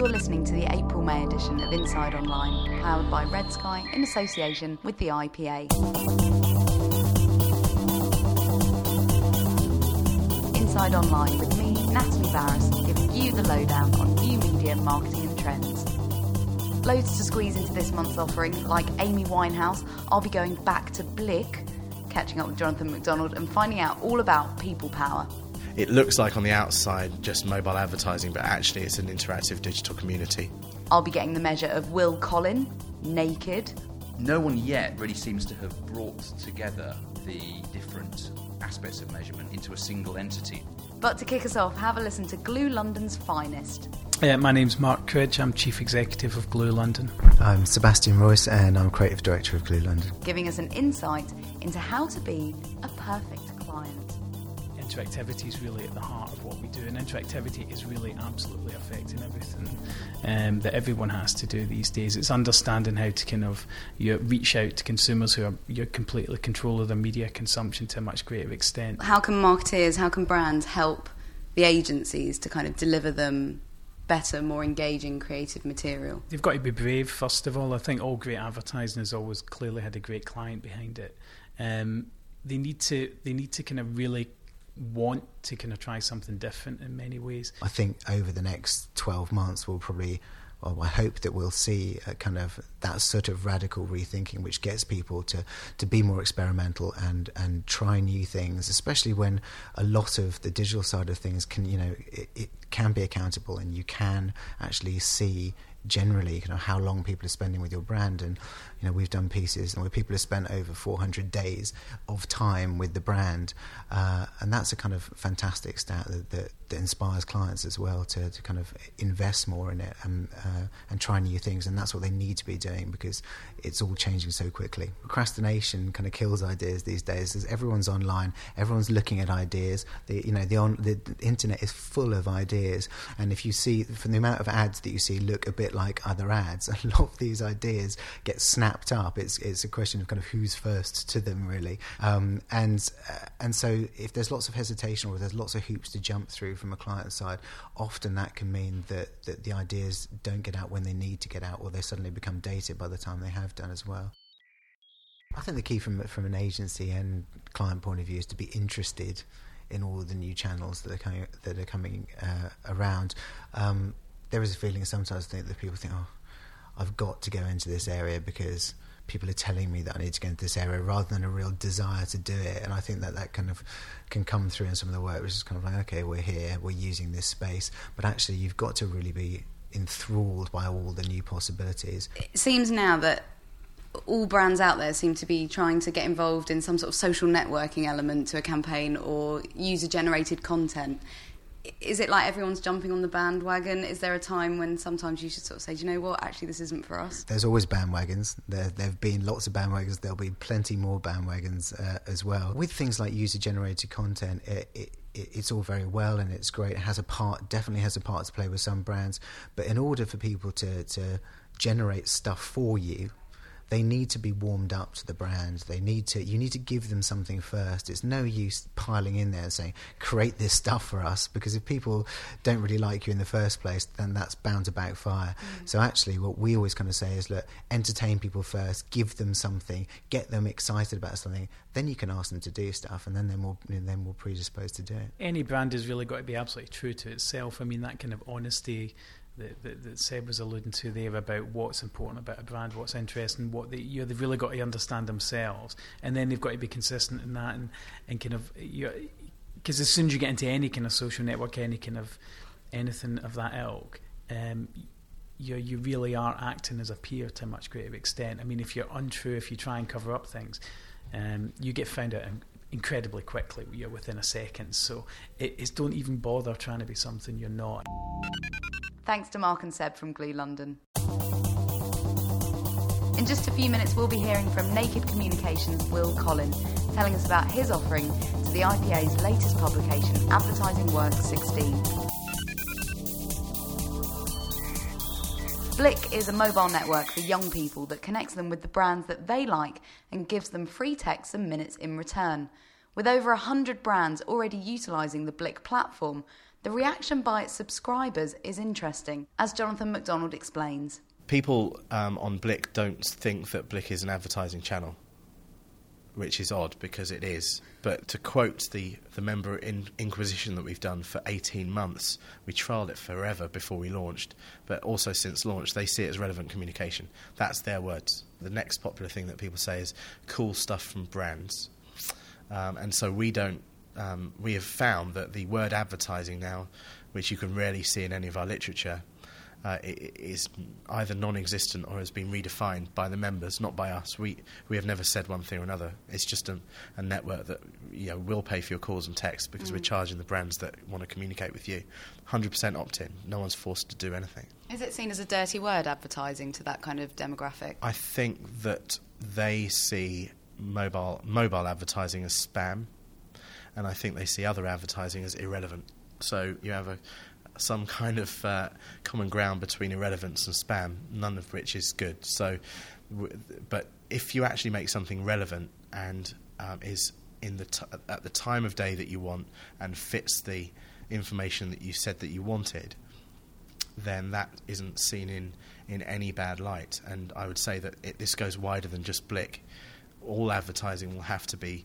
You're listening to the April May edition of Inside Online, powered by Red Sky in association with the IPA. Inside Online with me, Natalie Barris, giving you the lowdown on new media, marketing, and trends. Loads to squeeze into this month's offering, like Amy Winehouse, I'll be going back to Blyk, catching up with Jonathan MacDonald, and finding out all about people power it looks like on the outside just mobile advertising, but actually it's an interactive digital community. I'll be getting the measure of Will Collin, naked. No one yet really seems to have brought together the different aspects of measurement into a single entity. But to kick us off, have a listen to Glue London's finest. Yeah, my name's Mark Cridge. I'm Chief Executive of Glue London. I'm Sebastian Royce and I'm Creative Director of Glue London. Giving us an insight into how to be a perfect client interactivity is really at the heart of what we do, and interactivity is really absolutely affecting everything um, that everyone has to do these days. It's understanding how to kind of you know, reach out to consumers who are you're completely control of their media consumption to a much greater extent. How can marketeers, how can brands help the agencies to kind of deliver them better, more engaging creative material? You've got to be brave, first of all. I think all great advertising has always clearly had a great client behind it. Um, they need to they need to kind of really want to kind of try something different in many ways. I think over the next 12 months, we'll probably well, I hope that we'll see a kind of that sort of radical rethinking, which gets people to, to be more experimental and, and try new things, especially when a lot of the digital side of things can, you know, it, it can be accountable and you can actually see generally you know how long people are spending with your brand. And you know we've done pieces and where people have spent over 400 days of time with the brand. Uh, and that's a kind of fantastic stat that, that, that, inspires clients as well to, to kind of invest more in it and, uh, and try new things. And that's what they need to be doing because it's all changing so quickly. Procrastination kind of kills ideas these days. As everyone's online everyone's looking at ideas. The you know the on the, the internet is full of ideas. And if you see from the amount of ads that you see look a bit bit like other ads. A lot of these ideas get snapped up. It's it's a question of kind of who's first to them, really. Um, and uh, and so if there's lots of hesitation or there's lots of hoops to jump through from a client side, often that can mean that that the ideas don't get out when they need to get out, or they suddenly become dated by the time they have done as well. I think the key from from an agency and client point of view is to be interested in all the new channels that are coming that are coming uh, around. Um, there is a feeling sometimes that people think, oh, I've got to go into this area because people are telling me that I need to go into this area rather than a real desire to do it. And I think that that kind of can come through in some of the work, which is kind of like, okay, we're here, we're using this space, but actually you've got to really be enthralled by all the new possibilities. It seems now that all brands out there seem to be trying to get involved in some sort of social networking element to a campaign or user generated content is it like everyone's jumping on the bandwagon? Is there a time when sometimes you should sort of say, do you know what, actually, this isn't for us? There's always bandwagons. There, there have been lots of bandwagons. There'll be plenty more bandwagons uh, as well. With things like user generated content, it, it, it's all very well and it's great. It has a part, definitely has a part to play with some brands. But in order for people to, to generate stuff for you, they need to be warmed up to the brand. They need to. You need to give them something first. It's no use piling in there and saying, "Create this stuff for us," because if people don't really like you in the first place, then that's bound to backfire. Mm. So actually, what we always kind of say is, look, entertain people first, give them something, get them excited about something. Then you can ask them to do stuff, and then they're more they're more predisposed to do it. Any brand has really got to be absolutely true to itself. I mean, that kind of honesty that, that, that Seb was alluding to there about what's important about a brand, what's interesting, what they you know, they've really got to understand themselves, and then they've got to be consistent in that, and, and kind of you because as soon as you get into any kind of social network, any kind of anything of that ilk, um, you you really are acting as a peer to a much greater extent. I mean, if you're untrue, if you try and cover up things, um, you get found out incredibly quickly. You're within a second, so it is don't even bother trying to be something you're not. Thanks to Mark and Seb from Glue London. In just a few minutes, we'll be hearing from Naked Communications' Will Collin, telling us about his offering to the IPA's latest publication, Advertising Works 16. Blyk is a mobile network for young people that connects them with the brands that they like and gives them free texts and minutes in return. With over 100 brands already utilising the Blyk platform, The reaction by its subscribers is interesting, as Jonathan MacDonald explains. People um, on Blyk don't think that Blyk is an advertising channel, which is odd because it is. But to quote the, the member in Inquisition that we've done for 18 months, we trialled it forever before we launched, but also since launch, they see it as relevant communication. That's their words. The next popular thing that people say is cool stuff from brands. Um, and so we don't um, we have found that the word advertising now, which you can rarely see in any of our literature, uh, is either non-existent or has been redefined by the members, not by us. We we have never said one thing or another. It's just a, a network that you know will pay for your calls and texts because mm. we're charging the brands that want to communicate with you. 100% opt-in. No one's forced to do anything. Is it seen as a dirty word, advertising, to that kind of demographic? I think that they see mobile mobile advertising as spam and I think they see other advertising as irrelevant. So you have a, some kind of uh, common ground between irrelevance and spam, none of which is good. So, but if you actually make something relevant and um, is in the t- at the time of day that you want and fits the information that you said that you wanted, then that isn't seen in, in any bad light. And I would say that it, this goes wider than just Blyk. All advertising will have to be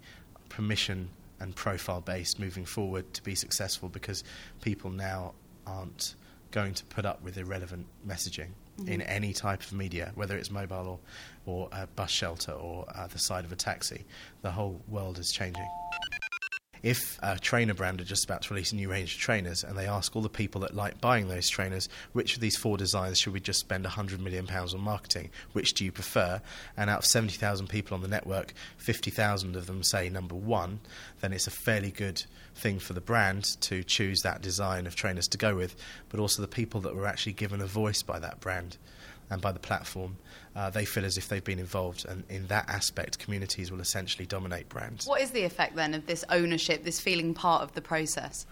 permission and profile based moving forward to be successful because people now aren't going to put up with irrelevant messaging mm-hmm. in any type of media, whether it's mobile or, or a bus shelter or uh, the side of a taxi. The whole world is changing if a trainer brand are just about to release a new range of trainers and they ask all the people that like buying those trainers, which of these four designs should we just spend £100 million on marketing? Which do you prefer? And out of 70,000 people on the network, 50,000 of them say number one, then it's a fairly good thing for the brand to choose that design of trainers to go with, but also the people that were actually given a voice by that brand and by the platform, uh, they feel as if they've been involved. And in that aspect, communities will essentially dominate brands. What is the effect then of this ownership, this feeling part of the process?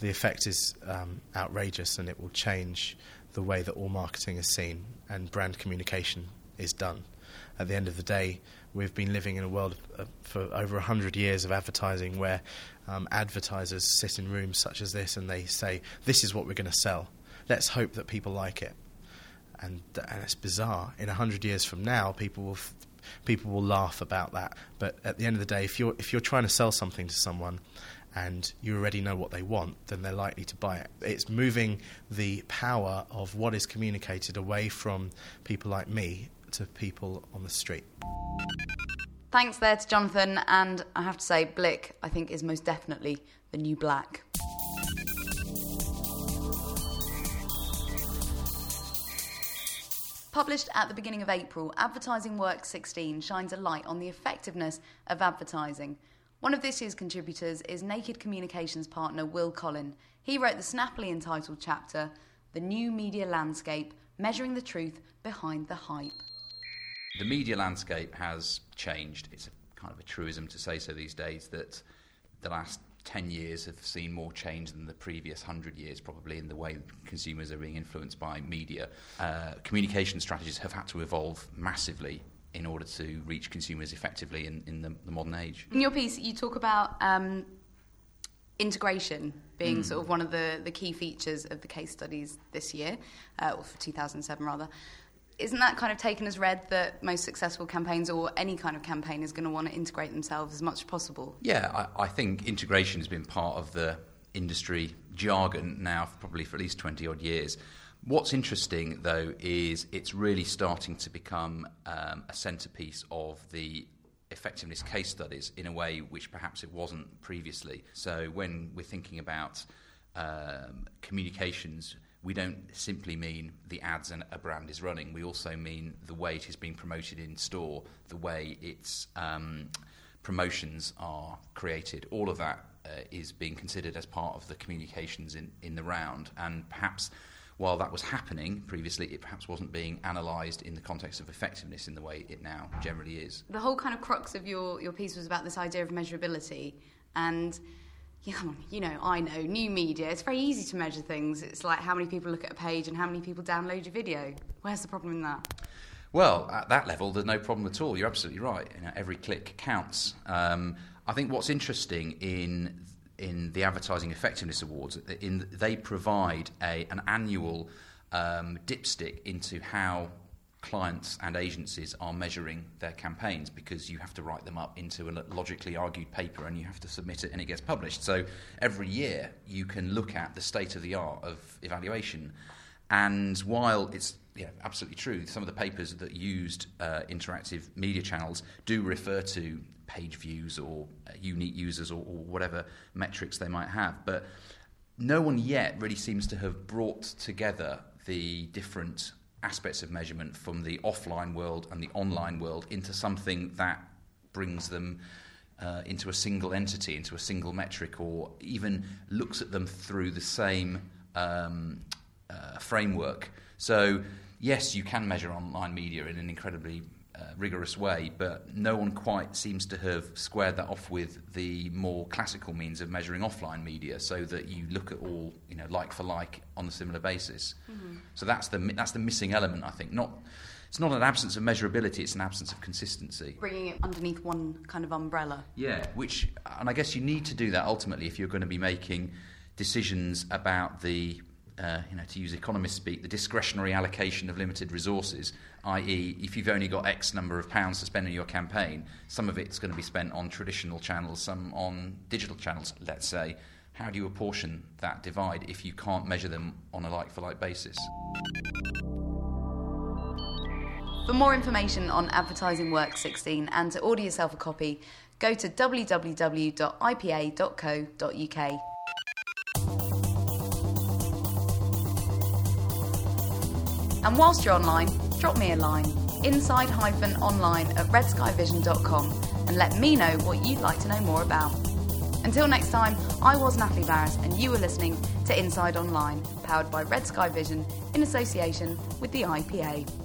The effect is um, outrageous and it will change the way that all marketing is seen and brand communication is done. At the end of the day, we've been living in a world of, uh, for over 100 years of advertising where um, advertisers sit in rooms such as this and they say, This is what we're going to sell. Let's hope that people like it and, and it's bizarre. In hundred years from now, people will f- people will laugh about that. But at the end of the day, if you're if you're trying to sell something to someone and you already know what they want, then they're likely to buy it. It's moving the power of what is communicated away from people like me to people on the street. Thanks there to Jonathan, and I have to say, Blyk, I think, is most definitely the new black. Published at the beginning of April, Advertising Works 16 shines a light on the effectiveness of advertising. One of this year's contributors is Naked Communications partner Will Collin. He wrote the snappily entitled chapter, The New Media Landscape Measuring the Truth Behind the Hype. The media landscape has changed. It's kind of a truism to say so these days that the last 10 years have seen more change than the previous 100 years, probably in the way consumers are being influenced by media. Uh, communication strategies have had to evolve massively in order to reach consumers effectively in, in the, the modern age. In your piece, you talk about um, integration being mm. sort of one of the, the key features of the case studies this year, uh, or for 2007 rather isn't that kind of taken as read that most successful campaigns or any kind of campaign is going to want to integrate themselves as much as possible? Yeah, I, I think integration has been part of the industry jargon now, for probably for at least 20 odd years. What's interesting, though, is it's really starting to become um, a centrepiece of the effectiveness case studies in a way which perhaps it wasn't previously. So when we're thinking about um, communications we don't simply mean the ads a brand is running. We also mean the way it is being promoted in store, the way its um, promotions are created. All of that uh, is being considered as part of the communications in, in the round. And perhaps while that was happening previously, it perhaps wasn't being analysed in the context of effectiveness in the way it now generally is. The whole kind of crux of your, your piece was about this idea of measurability. And yeah, you know, I know, new media, it's very easy to measure things. It's like how many people look at a page and how many people download your video. Where's the problem in that? Well, at that level, there's no problem at all. You're absolutely right. You know, every click counts. Um, I think what's interesting in in the Advertising Effectiveness Awards. In, they provide a, an annual um, dipstick into how clients and agencies are measuring their campaigns because you have to write them up into a logically argued paper and you have to submit it and it gets published. So every year you can look at the state of the art of evaluation. And while it's yeah, absolutely true, some of the papers that used uh, interactive media channels do refer to page views or uh, unique users or, or whatever metrics they might have. But no one yet really seems to have brought together the different aspects of measurement from the offline world and the online world into something that brings them uh, into a single entity, into a single metric, or even looks at them through the same um, uh, framework. So, yes, you can measure online media in an incredibly uh, rigorous way, but no one quite seems to have squared that off with the more classical means of measuring offline media, so that you look at all you know like for like on a similar basis. Mm-hmm. So that's the that's the missing element, I think. Not it's not an absence of measurability; it's an absence of consistency. Bringing it underneath one kind of umbrella. Yeah, which and I guess you need to do that ultimately if you're going to be making decisions about the uh, you know, to use economist speak, the discretionary allocation of limited resources, i.e., if you've only got X number of pounds to spend on your campaign, some of it's going to be spent on traditional channels, some on digital channels, let's say. How do you apportion that divide if you can't measure them on a like for like basis? For more information on Advertising Works 16 and to order yourself a copy, go to www.ipa.co.uk. And whilst you're online, drop me a line, inside-online at redskyvision.com and let me know what you'd like to know more about. Until next time, I was Natalie Barris and you were listening to Inside Online, powered by Red Sky Vision in association with the IPA.